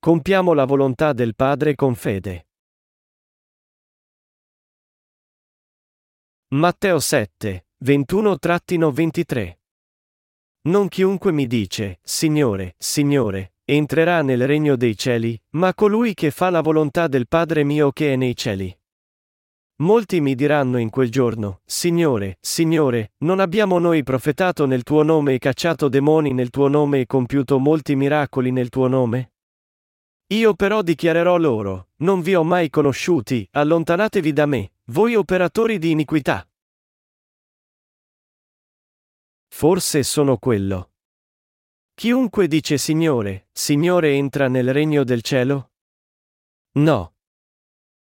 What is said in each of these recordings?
Compiamo la volontà del Padre con fede. Matteo 7, 21-23 Non chiunque mi dice, Signore, Signore, entrerà nel regno dei cieli, ma colui che fa la volontà del Padre mio che è nei cieli. Molti mi diranno in quel giorno, Signore, Signore, non abbiamo noi profetato nel tuo nome e cacciato demoni nel tuo nome e compiuto molti miracoli nel tuo nome? Io però dichiarerò loro, non vi ho mai conosciuti, allontanatevi da me, voi operatori di iniquità. Forse sono quello. Chiunque dice Signore, Signore entra nel regno del cielo? No.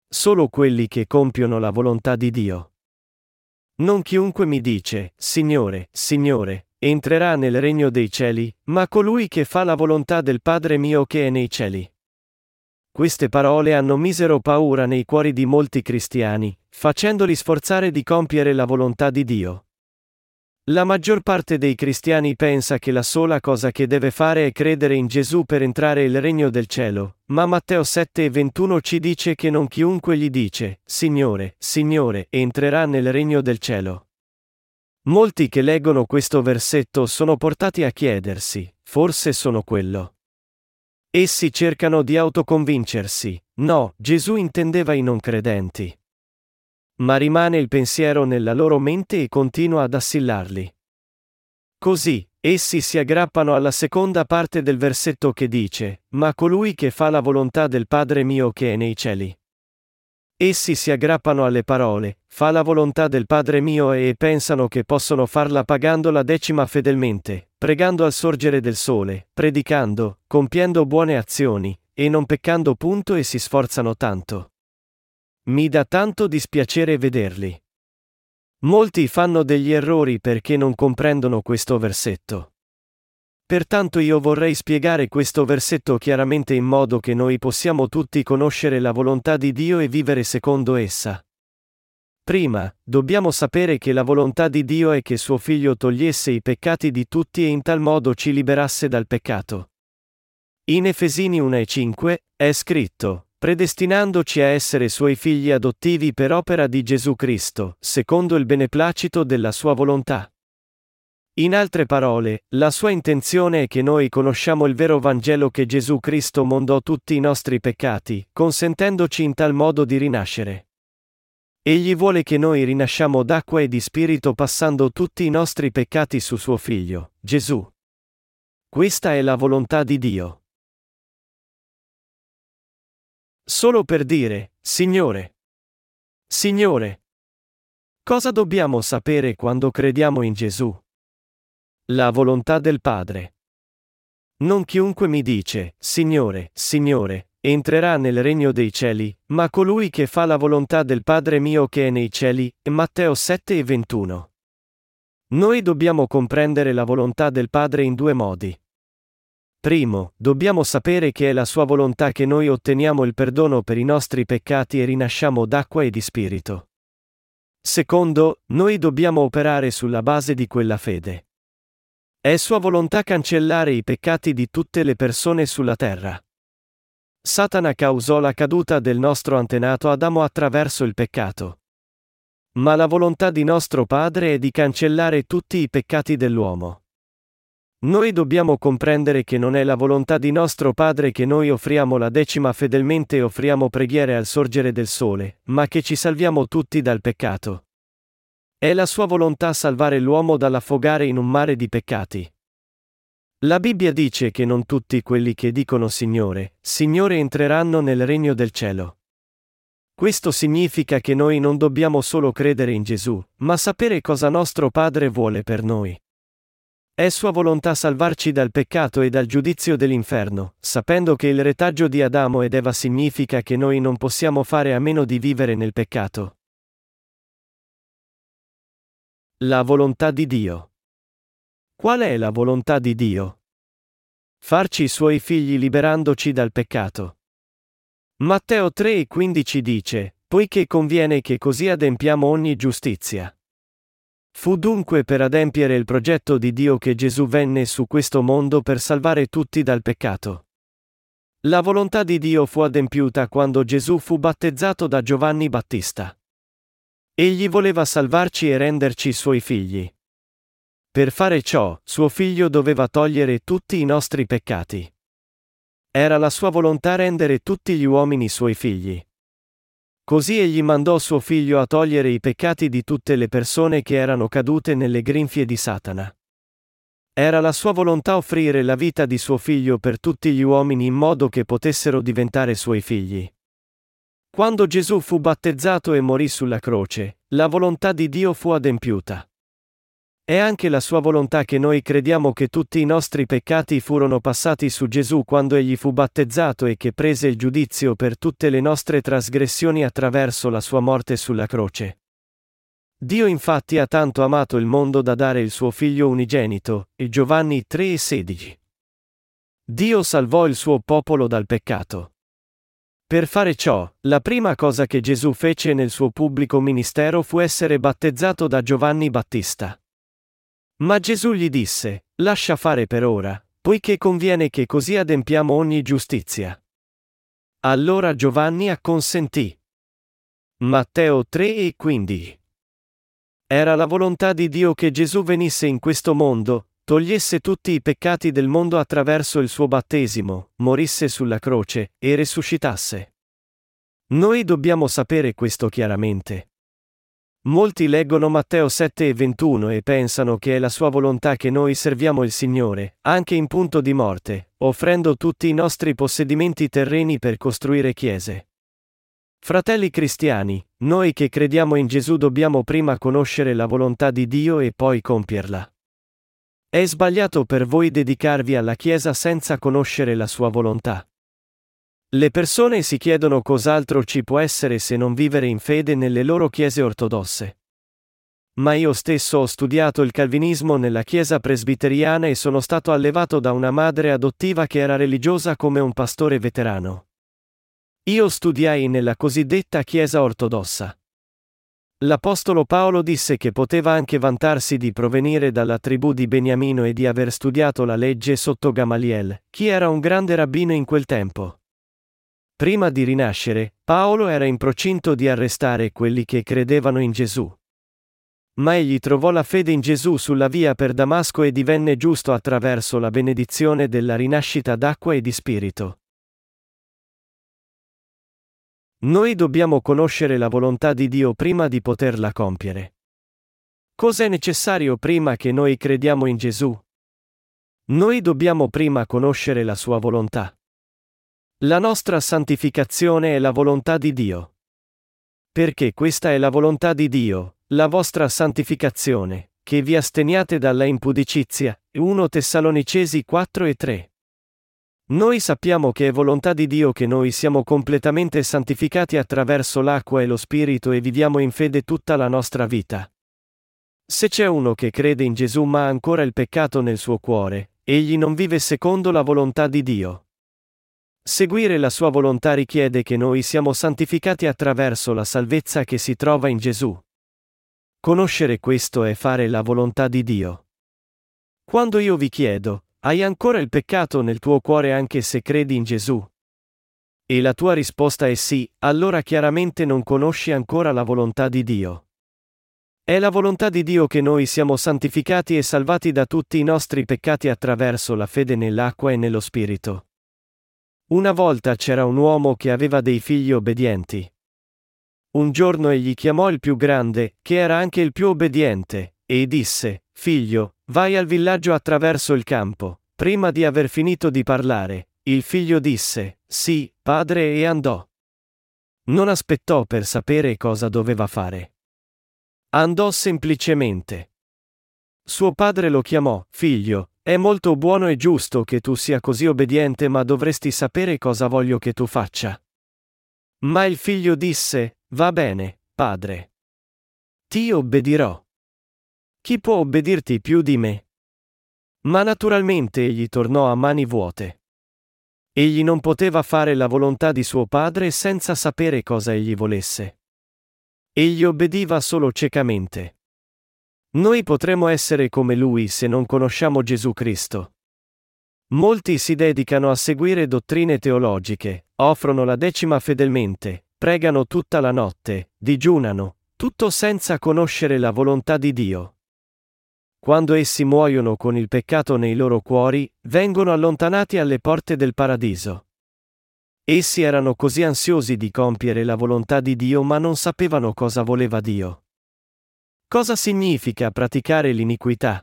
Solo quelli che compiono la volontà di Dio. Non chiunque mi dice, Signore, Signore, entrerà nel regno dei cieli, ma colui che fa la volontà del Padre mio che è nei cieli. Queste parole hanno misero paura nei cuori di molti cristiani, facendoli sforzare di compiere la volontà di Dio. La maggior parte dei cristiani pensa che la sola cosa che deve fare è credere in Gesù per entrare il regno del cielo, ma Matteo 7 e 21 ci dice che non chiunque gli dice, Signore, Signore, entrerà nel regno del cielo. Molti che leggono questo versetto sono portati a chiedersi, forse sono quello. Essi cercano di autoconvincersi, no, Gesù intendeva i non credenti. Ma rimane il pensiero nella loro mente e continua ad assillarli. Così, essi si aggrappano alla seconda parte del versetto che dice, Ma colui che fa la volontà del Padre mio che è nei cieli. Essi si aggrappano alle parole, fa la volontà del Padre mio e pensano che possono farla pagando la decima fedelmente, pregando al sorgere del sole, predicando, compiendo buone azioni, e non peccando punto e si sforzano tanto. Mi dà tanto dispiacere vederli. Molti fanno degli errori perché non comprendono questo versetto. Pertanto io vorrei spiegare questo versetto chiaramente in modo che noi possiamo tutti conoscere la volontà di Dio e vivere secondo essa. Prima, dobbiamo sapere che la volontà di Dio è che suo figlio togliesse i peccati di tutti e in tal modo ci liberasse dal peccato. In Efesini 1 e 5 è scritto, predestinandoci a essere suoi figli adottivi per opera di Gesù Cristo, secondo il beneplacito della sua volontà. In altre parole, la sua intenzione è che noi conosciamo il vero Vangelo che Gesù Cristo mondò tutti i nostri peccati, consentendoci in tal modo di rinascere. Egli vuole che noi rinasciamo d'acqua e di spirito passando tutti i nostri peccati su suo Figlio, Gesù. Questa è la volontà di Dio. Solo per dire, Signore. Signore. Cosa dobbiamo sapere quando crediamo in Gesù? La volontà del Padre. Non chiunque mi dice, Signore, Signore, entrerà nel regno dei cieli, ma colui che fa la volontà del Padre mio che è nei cieli, Matteo 7 e 21. Noi dobbiamo comprendere la volontà del Padre in due modi. Primo, dobbiamo sapere che è la sua volontà che noi otteniamo il perdono per i nostri peccati e rinasciamo d'acqua e di spirito. Secondo, noi dobbiamo operare sulla base di quella fede. È sua volontà cancellare i peccati di tutte le persone sulla terra. Satana causò la caduta del nostro antenato Adamo attraverso il peccato. Ma la volontà di nostro Padre è di cancellare tutti i peccati dell'uomo. Noi dobbiamo comprendere che non è la volontà di nostro Padre che noi offriamo la decima fedelmente e offriamo preghiere al sorgere del sole, ma che ci salviamo tutti dal peccato. È la sua volontà salvare l'uomo dall'affogare in un mare di peccati. La Bibbia dice che non tutti quelli che dicono Signore, Signore entreranno nel regno del cielo. Questo significa che noi non dobbiamo solo credere in Gesù, ma sapere cosa nostro Padre vuole per noi. È sua volontà salvarci dal peccato e dal giudizio dell'inferno, sapendo che il retaggio di Adamo ed Eva significa che noi non possiamo fare a meno di vivere nel peccato. La volontà di Dio. Qual è la volontà di Dio? Farci i suoi figli liberandoci dal peccato. Matteo 3 e 15 dice, poiché conviene che così adempiamo ogni giustizia. Fu dunque per adempiere il progetto di Dio che Gesù venne su questo mondo per salvare tutti dal peccato. La volontà di Dio fu adempiuta quando Gesù fu battezzato da Giovanni Battista. Egli voleva salvarci e renderci suoi figli. Per fare ciò, suo figlio doveva togliere tutti i nostri peccati. Era la sua volontà rendere tutti gli uomini suoi figli. Così egli mandò suo figlio a togliere i peccati di tutte le persone che erano cadute nelle grinfie di Satana. Era la sua volontà offrire la vita di suo figlio per tutti gli uomini in modo che potessero diventare suoi figli. Quando Gesù fu battezzato e morì sulla croce, la volontà di Dio fu adempiuta. È anche la sua volontà che noi crediamo che tutti i nostri peccati furono passati su Gesù quando egli fu battezzato e che prese il giudizio per tutte le nostre trasgressioni attraverso la sua morte sulla croce. Dio infatti ha tanto amato il mondo da dare il suo figlio unigenito, e Giovanni 3 e 16. Dio salvò il suo popolo dal peccato. Per fare ciò, la prima cosa che Gesù fece nel suo pubblico ministero fu essere battezzato da Giovanni Battista. Ma Gesù gli disse, lascia fare per ora, poiché conviene che così adempiamo ogni giustizia. Allora Giovanni acconsentì. Matteo 3 e 15. Era la volontà di Dio che Gesù venisse in questo mondo, togliesse tutti i peccati del mondo attraverso il suo battesimo, morisse sulla croce, e risuscitasse. Noi dobbiamo sapere questo chiaramente. Molti leggono Matteo 7 e 21 e pensano che è la sua volontà che noi serviamo il Signore, anche in punto di morte, offrendo tutti i nostri possedimenti terreni per costruire chiese. Fratelli cristiani, noi che crediamo in Gesù dobbiamo prima conoscere la volontà di Dio e poi compierla. È sbagliato per voi dedicarvi alla Chiesa senza conoscere la sua volontà. Le persone si chiedono cos'altro ci può essere se non vivere in fede nelle loro chiese ortodosse. Ma io stesso ho studiato il calvinismo nella chiesa presbiteriana e sono stato allevato da una madre adottiva che era religiosa come un pastore veterano. Io studiai nella cosiddetta Chiesa ortodossa. L'Apostolo Paolo disse che poteva anche vantarsi di provenire dalla tribù di Beniamino e di aver studiato la legge sotto Gamaliel, chi era un grande rabbino in quel tempo. Prima di rinascere, Paolo era in procinto di arrestare quelli che credevano in Gesù. Ma egli trovò la fede in Gesù sulla via per Damasco e divenne giusto attraverso la benedizione della rinascita d'acqua e di spirito. Noi dobbiamo conoscere la volontà di Dio prima di poterla compiere. Cos'è necessario prima che noi crediamo in Gesù? Noi dobbiamo prima conoscere la sua volontà. La nostra santificazione è la volontà di Dio. Perché questa è la volontà di Dio, la vostra santificazione, che vi asteniate dalla impudicizia. 1 Tessalonicesi 4 e 3. Noi sappiamo che è volontà di Dio che noi siamo completamente santificati attraverso l'acqua e lo Spirito e viviamo in fede tutta la nostra vita. Se c'è uno che crede in Gesù ma ha ancora il peccato nel suo cuore, egli non vive secondo la volontà di Dio. Seguire la sua volontà richiede che noi siamo santificati attraverso la salvezza che si trova in Gesù. Conoscere questo è fare la volontà di Dio. Quando io vi chiedo, hai ancora il peccato nel tuo cuore anche se credi in Gesù? E la tua risposta è sì, allora chiaramente non conosci ancora la volontà di Dio. È la volontà di Dio che noi siamo santificati e salvati da tutti i nostri peccati attraverso la fede nell'acqua e nello Spirito. Una volta c'era un uomo che aveva dei figli obbedienti. Un giorno egli chiamò il più grande, che era anche il più obbediente, e disse, Figlio, Vai al villaggio attraverso il campo. Prima di aver finito di parlare, il figlio disse, Sì, padre, e andò. Non aspettò per sapere cosa doveva fare. Andò semplicemente. Suo padre lo chiamò, Figlio, è molto buono e giusto che tu sia così obbediente, ma dovresti sapere cosa voglio che tu faccia. Ma il figlio disse, Va bene, padre. Ti obbedirò. Chi può obbedirti più di me? Ma naturalmente egli tornò a mani vuote. Egli non poteva fare la volontà di suo padre senza sapere cosa egli volesse. Egli obbediva solo ciecamente. Noi potremo essere come lui se non conosciamo Gesù Cristo. Molti si dedicano a seguire dottrine teologiche, offrono la decima fedelmente, pregano tutta la notte, digiunano, tutto senza conoscere la volontà di Dio. Quando essi muoiono con il peccato nei loro cuori, vengono allontanati alle porte del paradiso. Essi erano così ansiosi di compiere la volontà di Dio ma non sapevano cosa voleva Dio. Cosa significa praticare l'iniquità?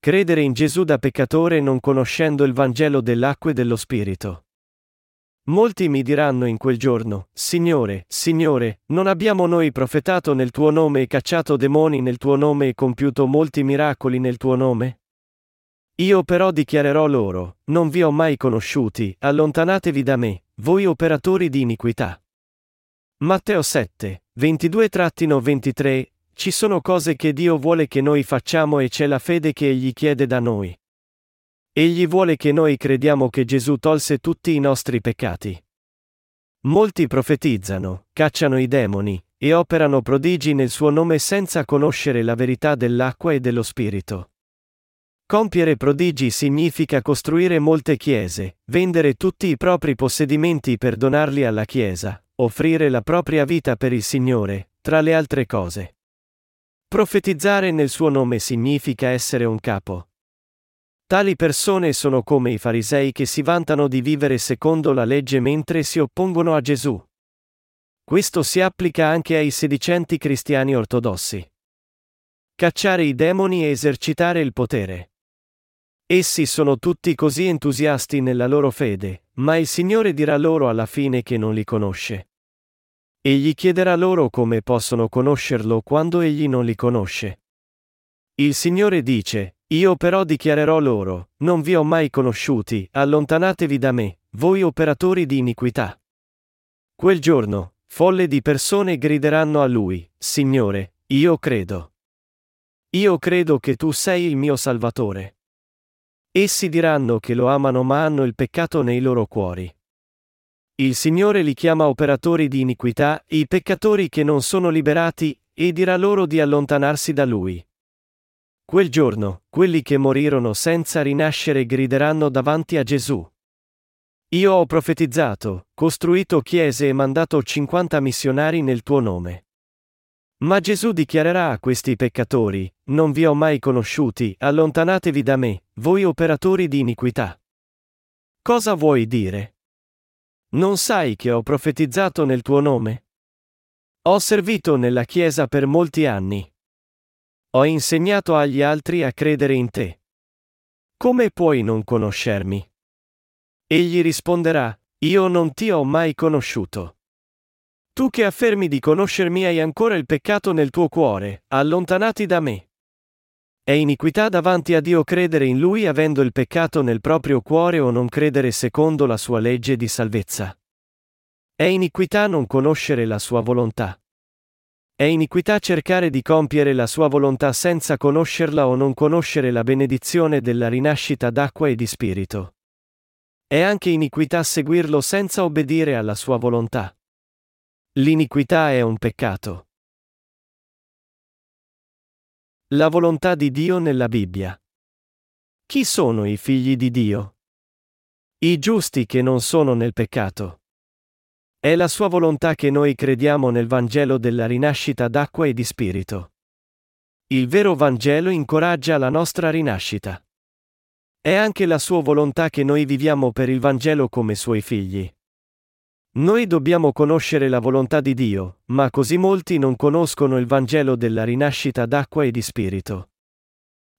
Credere in Gesù da peccatore non conoscendo il Vangelo dell'acqua e dello Spirito. Molti mi diranno in quel giorno, Signore, Signore, non abbiamo noi profetato nel tuo nome e cacciato demoni nel tuo nome e compiuto molti miracoli nel tuo nome? Io però dichiarerò loro, non vi ho mai conosciuti, allontanatevi da me, voi operatori di iniquità. Matteo 7, 22-23, ci sono cose che Dio vuole che noi facciamo e c'è la fede che Egli chiede da noi. Egli vuole che noi crediamo che Gesù tolse tutti i nostri peccati. Molti profetizzano, cacciano i demoni, e operano prodigi nel suo nome senza conoscere la verità dell'acqua e dello Spirito. Compiere prodigi significa costruire molte chiese, vendere tutti i propri possedimenti per donarli alla Chiesa, offrire la propria vita per il Signore, tra le altre cose. Profetizzare nel suo nome significa essere un capo. Tali persone sono come i farisei che si vantano di vivere secondo la legge mentre si oppongono a Gesù. Questo si applica anche ai sedicenti cristiani ortodossi. Cacciare i demoni e esercitare il potere. Essi sono tutti così entusiasti nella loro fede, ma il Signore dirà loro alla fine che non li conosce. Egli chiederà loro come possono conoscerlo quando egli non li conosce. Il Signore dice, Io però dichiarerò loro, non vi ho mai conosciuti, allontanatevi da me, voi operatori di iniquità. Quel giorno, folle di persone grideranno a lui, Signore, io credo. Io credo che tu sei il mio Salvatore. Essi diranno che lo amano ma hanno il peccato nei loro cuori. Il Signore li chiama operatori di iniquità, i peccatori che non sono liberati, e dirà loro di allontanarsi da Lui. Quel giorno, quelli che morirono senza rinascere grideranno davanti a Gesù. Io ho profetizzato, costruito chiese e mandato 50 missionari nel tuo nome. Ma Gesù dichiarerà a questi peccatori, non vi ho mai conosciuti, allontanatevi da me, voi operatori di iniquità. Cosa vuoi dire? Non sai che ho profetizzato nel tuo nome? Ho servito nella Chiesa per molti anni. Ho insegnato agli altri a credere in te. Come puoi non conoscermi? Egli risponderà, io non ti ho mai conosciuto. Tu che affermi di conoscermi hai ancora il peccato nel tuo cuore, allontanati da me. È iniquità davanti a Dio credere in Lui avendo il peccato nel proprio cuore o non credere secondo la sua legge di salvezza. È iniquità non conoscere la sua volontà. È iniquità cercare di compiere la sua volontà senza conoscerla o non conoscere la benedizione della rinascita d'acqua e di spirito. È anche iniquità seguirlo senza obbedire alla sua volontà. L'iniquità è un peccato. La volontà di Dio nella Bibbia. Chi sono i figli di Dio? I giusti che non sono nel peccato. È la sua volontà che noi crediamo nel Vangelo della rinascita d'acqua e di spirito. Il vero Vangelo incoraggia la nostra rinascita. È anche la sua volontà che noi viviamo per il Vangelo come suoi figli. Noi dobbiamo conoscere la volontà di Dio, ma così molti non conoscono il Vangelo della rinascita d'acqua e di spirito.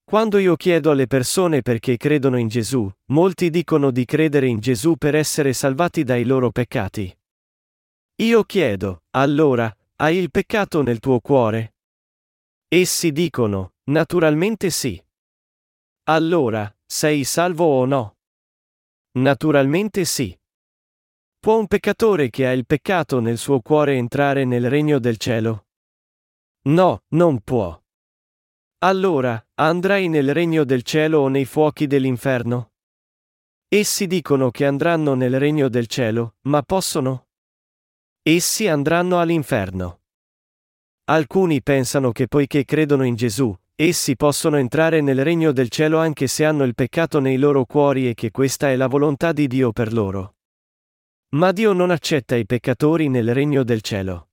Quando io chiedo alle persone perché credono in Gesù, molti dicono di credere in Gesù per essere salvati dai loro peccati. Io chiedo, allora, hai il peccato nel tuo cuore? Essi dicono, naturalmente sì. Allora, sei salvo o no? Naturalmente sì. Può un peccatore che ha il peccato nel suo cuore entrare nel regno del cielo? No, non può. Allora, andrai nel regno del cielo o nei fuochi dell'inferno? Essi dicono che andranno nel regno del cielo, ma possono? Essi andranno all'inferno. Alcuni pensano che poiché credono in Gesù, essi possono entrare nel regno del cielo anche se hanno il peccato nei loro cuori e che questa è la volontà di Dio per loro. Ma Dio non accetta i peccatori nel regno del cielo.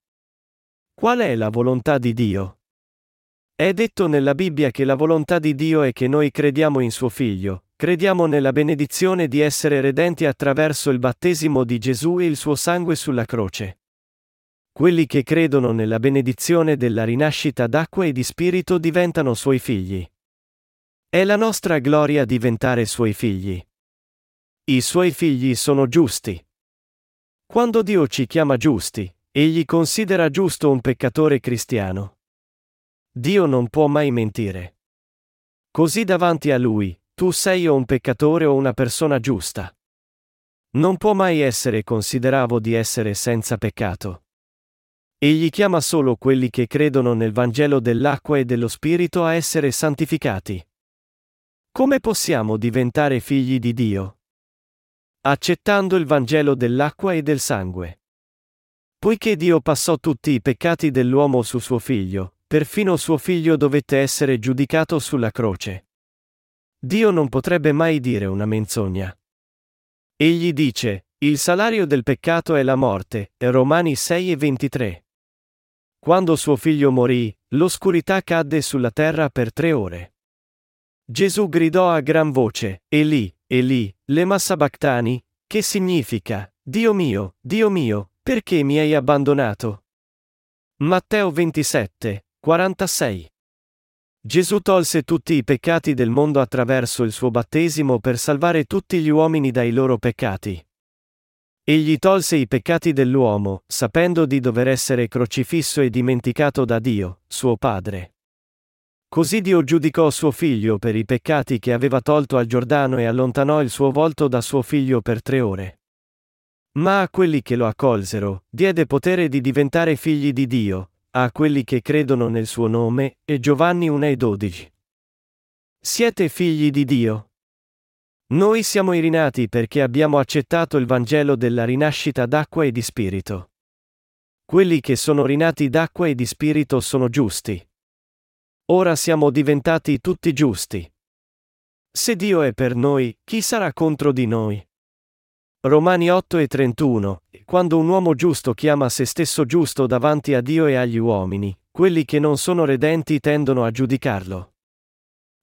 Qual è la volontà di Dio? È detto nella Bibbia che la volontà di Dio è che noi crediamo in suo Figlio, crediamo nella benedizione di essere redenti attraverso il battesimo di Gesù e il suo sangue sulla croce. Quelli che credono nella benedizione della rinascita d'acqua e di spirito diventano suoi figli. È la nostra gloria diventare suoi figli. I suoi figli sono giusti. Quando Dio ci chiama giusti, egli considera giusto un peccatore cristiano. Dio non può mai mentire. Così davanti a lui, tu sei o un peccatore o una persona giusta. Non può mai essere considerato di essere senza peccato. Egli chiama solo quelli che credono nel Vangelo dell'acqua e dello Spirito a essere santificati. Come possiamo diventare figli di Dio? Accettando il Vangelo dell'acqua e del sangue. Poiché Dio passò tutti i peccati dell'uomo su suo figlio, perfino suo figlio dovette essere giudicato sulla croce. Dio non potrebbe mai dire una menzogna. Egli dice, il salario del peccato è la morte, Romani 6 e 23. Quando suo figlio morì, l'oscurità cadde sulla terra per tre ore. Gesù gridò a gran voce, Eli, Eli, lema sabachthani, che significa, Dio mio, Dio mio, perché mi hai abbandonato? Matteo 27, 46. Gesù tolse tutti i peccati del mondo attraverso il suo battesimo per salvare tutti gli uomini dai loro peccati. Egli tolse i peccati dell'uomo, sapendo di dover essere crocifisso e dimenticato da Dio, suo Padre. Così Dio giudicò suo figlio per i peccati che aveva tolto al Giordano e allontanò il suo volto da suo figlio per tre ore. Ma a quelli che lo accolsero, diede potere di diventare figli di Dio, a quelli che credono nel suo nome, e Giovanni 1 e 12. Siete figli di Dio? Noi siamo i rinati perché abbiamo accettato il Vangelo della rinascita d'acqua e di spirito. Quelli che sono rinati d'acqua e di spirito sono giusti. Ora siamo diventati tutti giusti. Se Dio è per noi, chi sarà contro di noi? Romani 8 e 31 Quando un uomo giusto chiama se stesso giusto davanti a Dio e agli uomini, quelli che non sono redenti tendono a giudicarlo.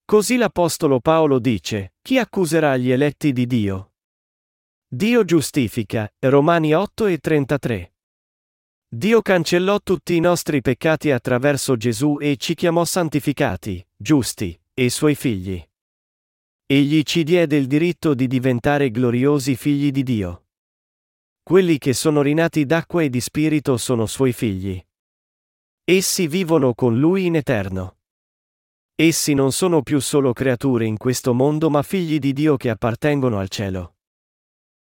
Così l'Apostolo Paolo dice, chi accuserà gli eletti di Dio? Dio giustifica, Romani 8 e 33. Dio cancellò tutti i nostri peccati attraverso Gesù e ci chiamò santificati, giusti, e suoi figli. Egli ci diede il diritto di diventare gloriosi figli di Dio. Quelli che sono rinati d'acqua e di spirito sono suoi figli. Essi vivono con lui in eterno. Essi non sono più solo creature in questo mondo ma figli di Dio che appartengono al cielo.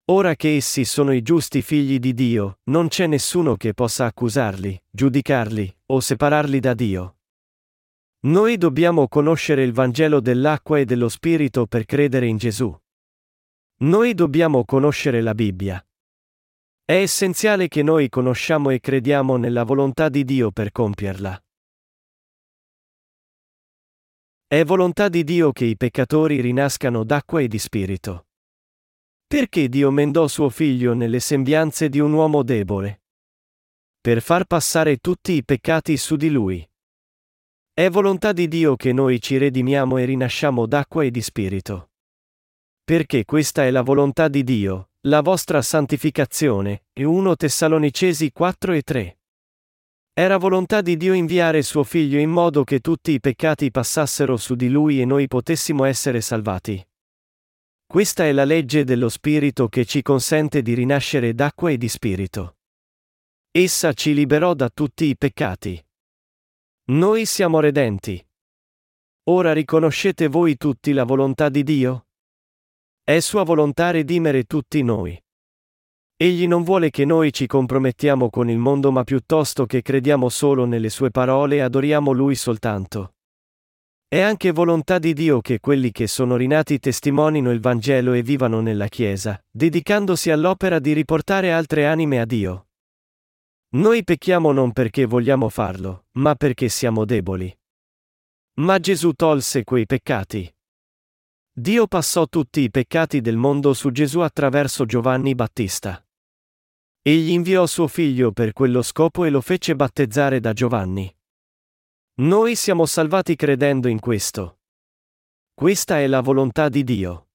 Ora che essi sono i giusti figli di Dio, non c'è nessuno che possa accusarli, giudicarli, o separarli da Dio. Noi dobbiamo conoscere il Vangelo dell'acqua e dello Spirito per credere in Gesù. Noi dobbiamo conoscere la Bibbia. È essenziale che noi conosciamo e crediamo nella volontà di Dio per compierla. È volontà di Dio che i peccatori rinascano d'acqua e di spirito. Perché Dio mendò suo figlio nelle sembianze di un uomo debole? Per far passare tutti i peccati su di lui. È volontà di Dio che noi ci redimiamo e rinasciamo d'acqua e di spirito. Perché questa è la volontà di Dio, la vostra santificazione, e 1 Tessalonicesi 4 e 3. Era volontà di Dio inviare suo figlio in modo che tutti i peccati passassero su di lui e noi potessimo essere salvati. Questa è la legge dello Spirito che ci consente di rinascere d'acqua e di Spirito. Essa ci liberò da tutti i peccati. Noi siamo redenti. Ora riconoscete voi tutti la volontà di Dio? È sua volontà redimere tutti noi. Egli non vuole che noi ci compromettiamo con il mondo ma piuttosto che crediamo solo nelle sue parole e adoriamo Lui soltanto. È anche volontà di Dio che quelli che sono rinati testimonino il Vangelo e vivano nella Chiesa, dedicandosi all'opera di riportare altre anime a Dio. Noi pecchiamo non perché vogliamo farlo, ma perché siamo deboli. Ma Gesù tolse quei peccati. Dio passò tutti i peccati del mondo su Gesù attraverso Giovanni Battista. Egli inviò suo figlio per quello scopo e lo fece battezzare da Giovanni. Noi siamo salvati credendo in questo. Questa è la volontà di Dio.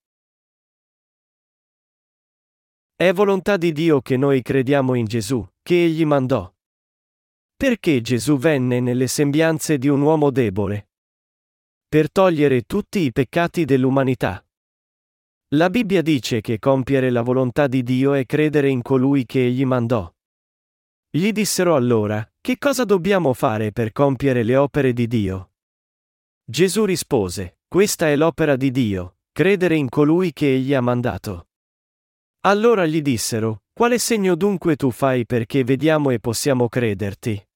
È volontà di Dio che noi crediamo in Gesù, che Egli mandò. Perché Gesù venne nelle sembianze di un uomo debole? per togliere tutti i peccati dell'umanità. La Bibbia dice che compiere la volontà di Dio è credere in colui che egli mandò. Gli dissero allora, che cosa dobbiamo fare per compiere le opere di Dio? Gesù rispose, questa è l'opera di Dio, credere in colui che egli ha mandato. Allora gli dissero, quale segno dunque tu fai perché vediamo e possiamo crederti?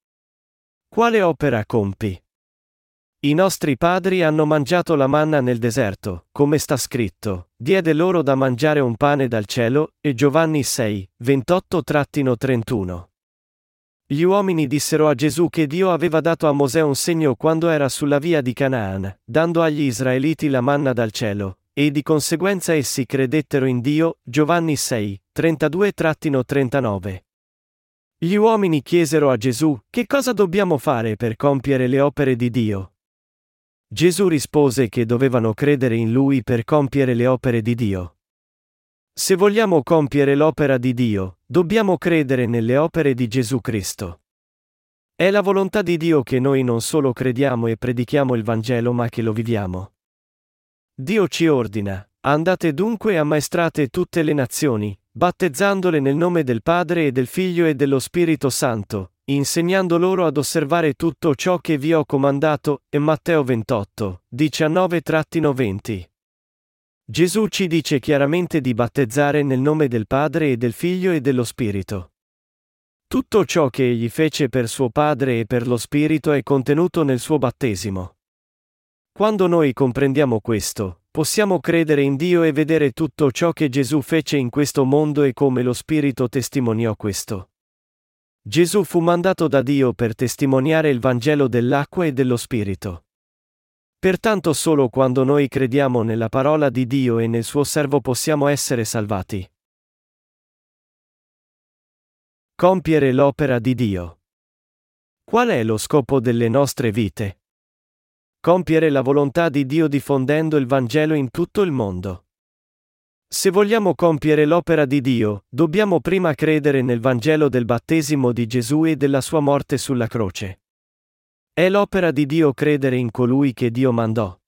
Quale opera compi? I nostri padri hanno mangiato la manna nel deserto, come sta scritto, diede loro da mangiare un pane dal cielo, e Giovanni 6, 28-31. Gli uomini dissero a Gesù che Dio aveva dato a Mosè un segno quando era sulla via di Canaan, dando agli israeliti la manna dal cielo, e di conseguenza essi credettero in Dio, Giovanni 6, 32-39. Gli uomini chiesero a Gesù, che cosa dobbiamo fare per compiere le opere di Dio? Gesù rispose che dovevano credere in Lui per compiere le opere di Dio. Se vogliamo compiere l'opera di Dio, dobbiamo credere nelle opere di Gesù Cristo. È la volontà di Dio che noi non solo crediamo e predichiamo il Vangelo ma che lo viviamo. Dio ci ordina, andate dunque e ammaestrate tutte le nazioni, battezzandole nel nome del Padre e del Figlio e dello Spirito Santo, insegnando loro ad osservare tutto ciò che vi ho comandato, e Matteo 28, 19-20. Gesù ci dice chiaramente di battezzare nel nome del Padre e del Figlio e dello Spirito. Tutto ciò che egli fece per suo Padre e per lo Spirito è contenuto nel suo battesimo. Quando noi comprendiamo questo, possiamo credere in Dio e vedere tutto ciò che Gesù fece in questo mondo e come lo Spirito testimoniò questo. Gesù fu mandato da Dio per testimoniare il Vangelo dell'acqua e dello Spirito. Pertanto solo quando noi crediamo nella parola di Dio e nel suo servo possiamo essere salvati. Compiere l'opera di Dio. Qual è lo scopo delle nostre vite? Compiere la volontà di Dio diffondendo il Vangelo in tutto il mondo. Se vogliamo compiere l'opera di Dio, dobbiamo prima credere nel Vangelo del battesimo di Gesù e della sua morte sulla croce. È l'opera di Dio credere in colui che Dio mandò.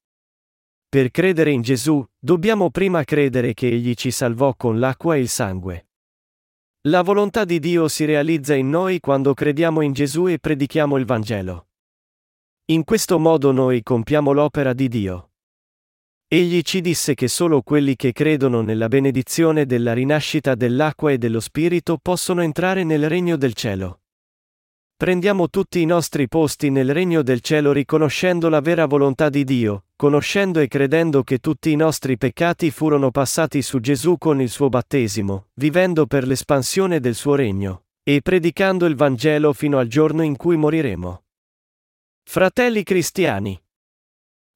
Per credere in Gesù, dobbiamo prima credere che Egli ci salvò con l'acqua e il sangue. La volontà di Dio si realizza in noi quando crediamo in Gesù e predichiamo il Vangelo. In questo modo noi compiamo l'opera di Dio. Egli ci disse che solo quelli che credono nella benedizione della rinascita dell'acqua e dello Spirito possono entrare nel regno del cielo. Prendiamo tutti i nostri posti nel regno del cielo riconoscendo la vera volontà di Dio, conoscendo e credendo che tutti i nostri peccati furono passati su Gesù con il suo battesimo, vivendo per l'espansione del suo regno, e predicando il Vangelo fino al giorno in cui moriremo. Fratelli cristiani,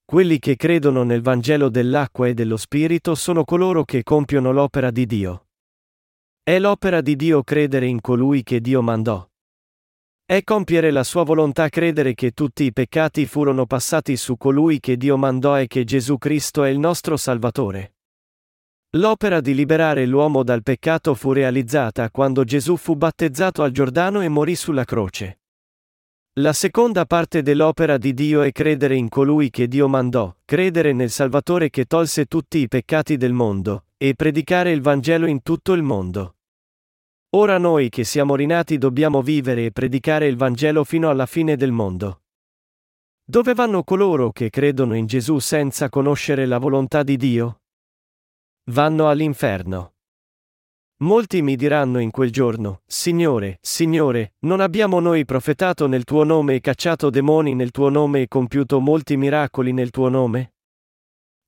quelli che credono nel Vangelo dell'acqua e dello Spirito sono coloro che compiono l'opera di Dio. È l'opera di Dio credere in colui che Dio mandò. È compiere la sua volontà credere che tutti i peccati furono passati su colui che Dio mandò e che Gesù Cristo è il nostro Salvatore. L'opera di liberare l'uomo dal peccato fu realizzata quando Gesù fu battezzato al Giordano e morì sulla croce. La seconda parte dell'opera di Dio è credere in colui che Dio mandò, credere nel Salvatore che tolse tutti i peccati del mondo, e predicare il Vangelo in tutto il mondo. Ora noi che siamo rinati dobbiamo vivere e predicare il Vangelo fino alla fine del mondo. Dove vanno coloro che credono in Gesù senza conoscere la volontà di Dio? Vanno all'inferno. Molti mi diranno in quel giorno, Signore, Signore, non abbiamo noi profetato nel tuo nome e cacciato demoni nel tuo nome e compiuto molti miracoli nel tuo nome?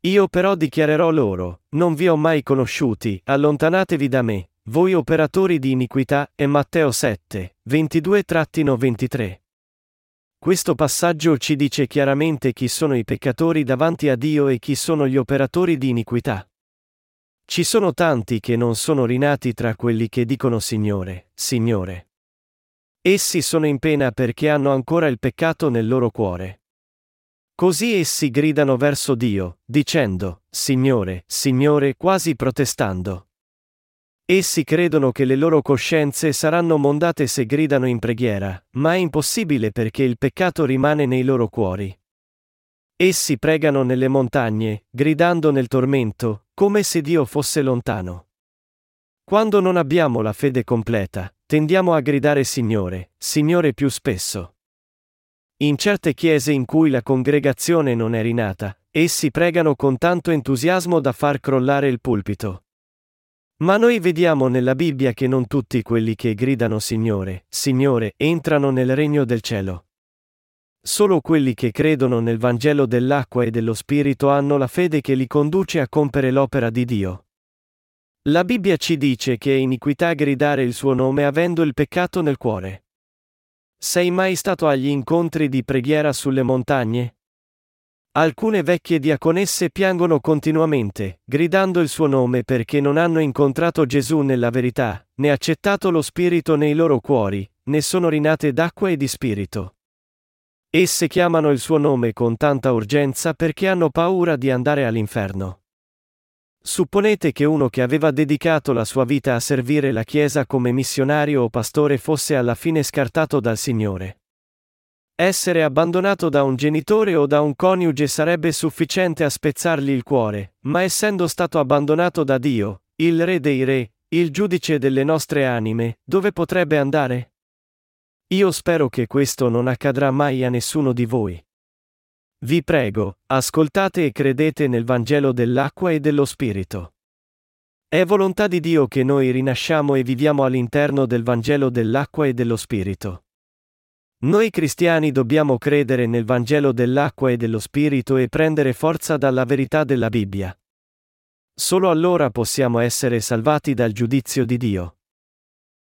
Io però dichiarerò loro, non vi ho mai conosciuti, allontanatevi da me, voi operatori di iniquità, e Matteo 7, 22-23. questo passaggio ci dice chiaramente chi sono i peccatori davanti a Dio e chi sono gli operatori di iniquità. Ci sono tanti che non sono rinati tra quelli che dicono Signore, Signore. Essi sono in pena perché hanno ancora il peccato nel loro cuore. Così essi gridano verso Dio, dicendo, Signore, Signore, quasi protestando. Essi credono che le loro coscienze saranno mondate se gridano in preghiera, ma è impossibile perché il peccato rimane nei loro cuori. Essi pregano nelle montagne, gridando nel tormento, come se Dio fosse lontano. Quando non abbiamo la fede completa, tendiamo a gridare Signore, Signore più spesso. In certe chiese in cui la congregazione non è rinata, essi pregano con tanto entusiasmo da far crollare il pulpito. Ma noi vediamo nella Bibbia che non tutti quelli che gridano Signore, Signore, entrano nel regno del cielo. Solo quelli che credono nel Vangelo dell'acqua e dello Spirito hanno la fede che li conduce a compiere l'opera di Dio. La Bibbia ci dice che è iniquità gridare il suo nome avendo il peccato nel cuore. Sei mai stato agli incontri di preghiera sulle montagne? Alcune vecchie diaconesse piangono continuamente, gridando il suo nome perché non hanno incontrato Gesù nella verità, né accettato lo Spirito nei loro cuori, né sono rinate d'acqua e di Spirito. Esse chiamano il suo nome con tanta urgenza perché hanno paura di andare all'inferno. Supponete che uno che aveva dedicato la sua vita a servire la Chiesa come missionario o pastore fosse alla fine scartato dal Signore. Essere abbandonato da un genitore o da un coniuge sarebbe sufficiente a spezzargli il cuore, ma essendo stato abbandonato da Dio, il Re dei Re, il giudice delle nostre anime, dove potrebbe andare? Io spero che questo non accadrà mai a nessuno di voi. Vi prego, ascoltate e credete nel Vangelo dell'acqua e dello Spirito. È volontà di Dio che noi rinasciamo e viviamo all'interno del Vangelo dell'acqua e dello Spirito. Noi cristiani dobbiamo credere nel Vangelo dell'acqua e dello Spirito e prendere forza dalla verità della Bibbia. Solo allora possiamo essere salvati dal giudizio di Dio.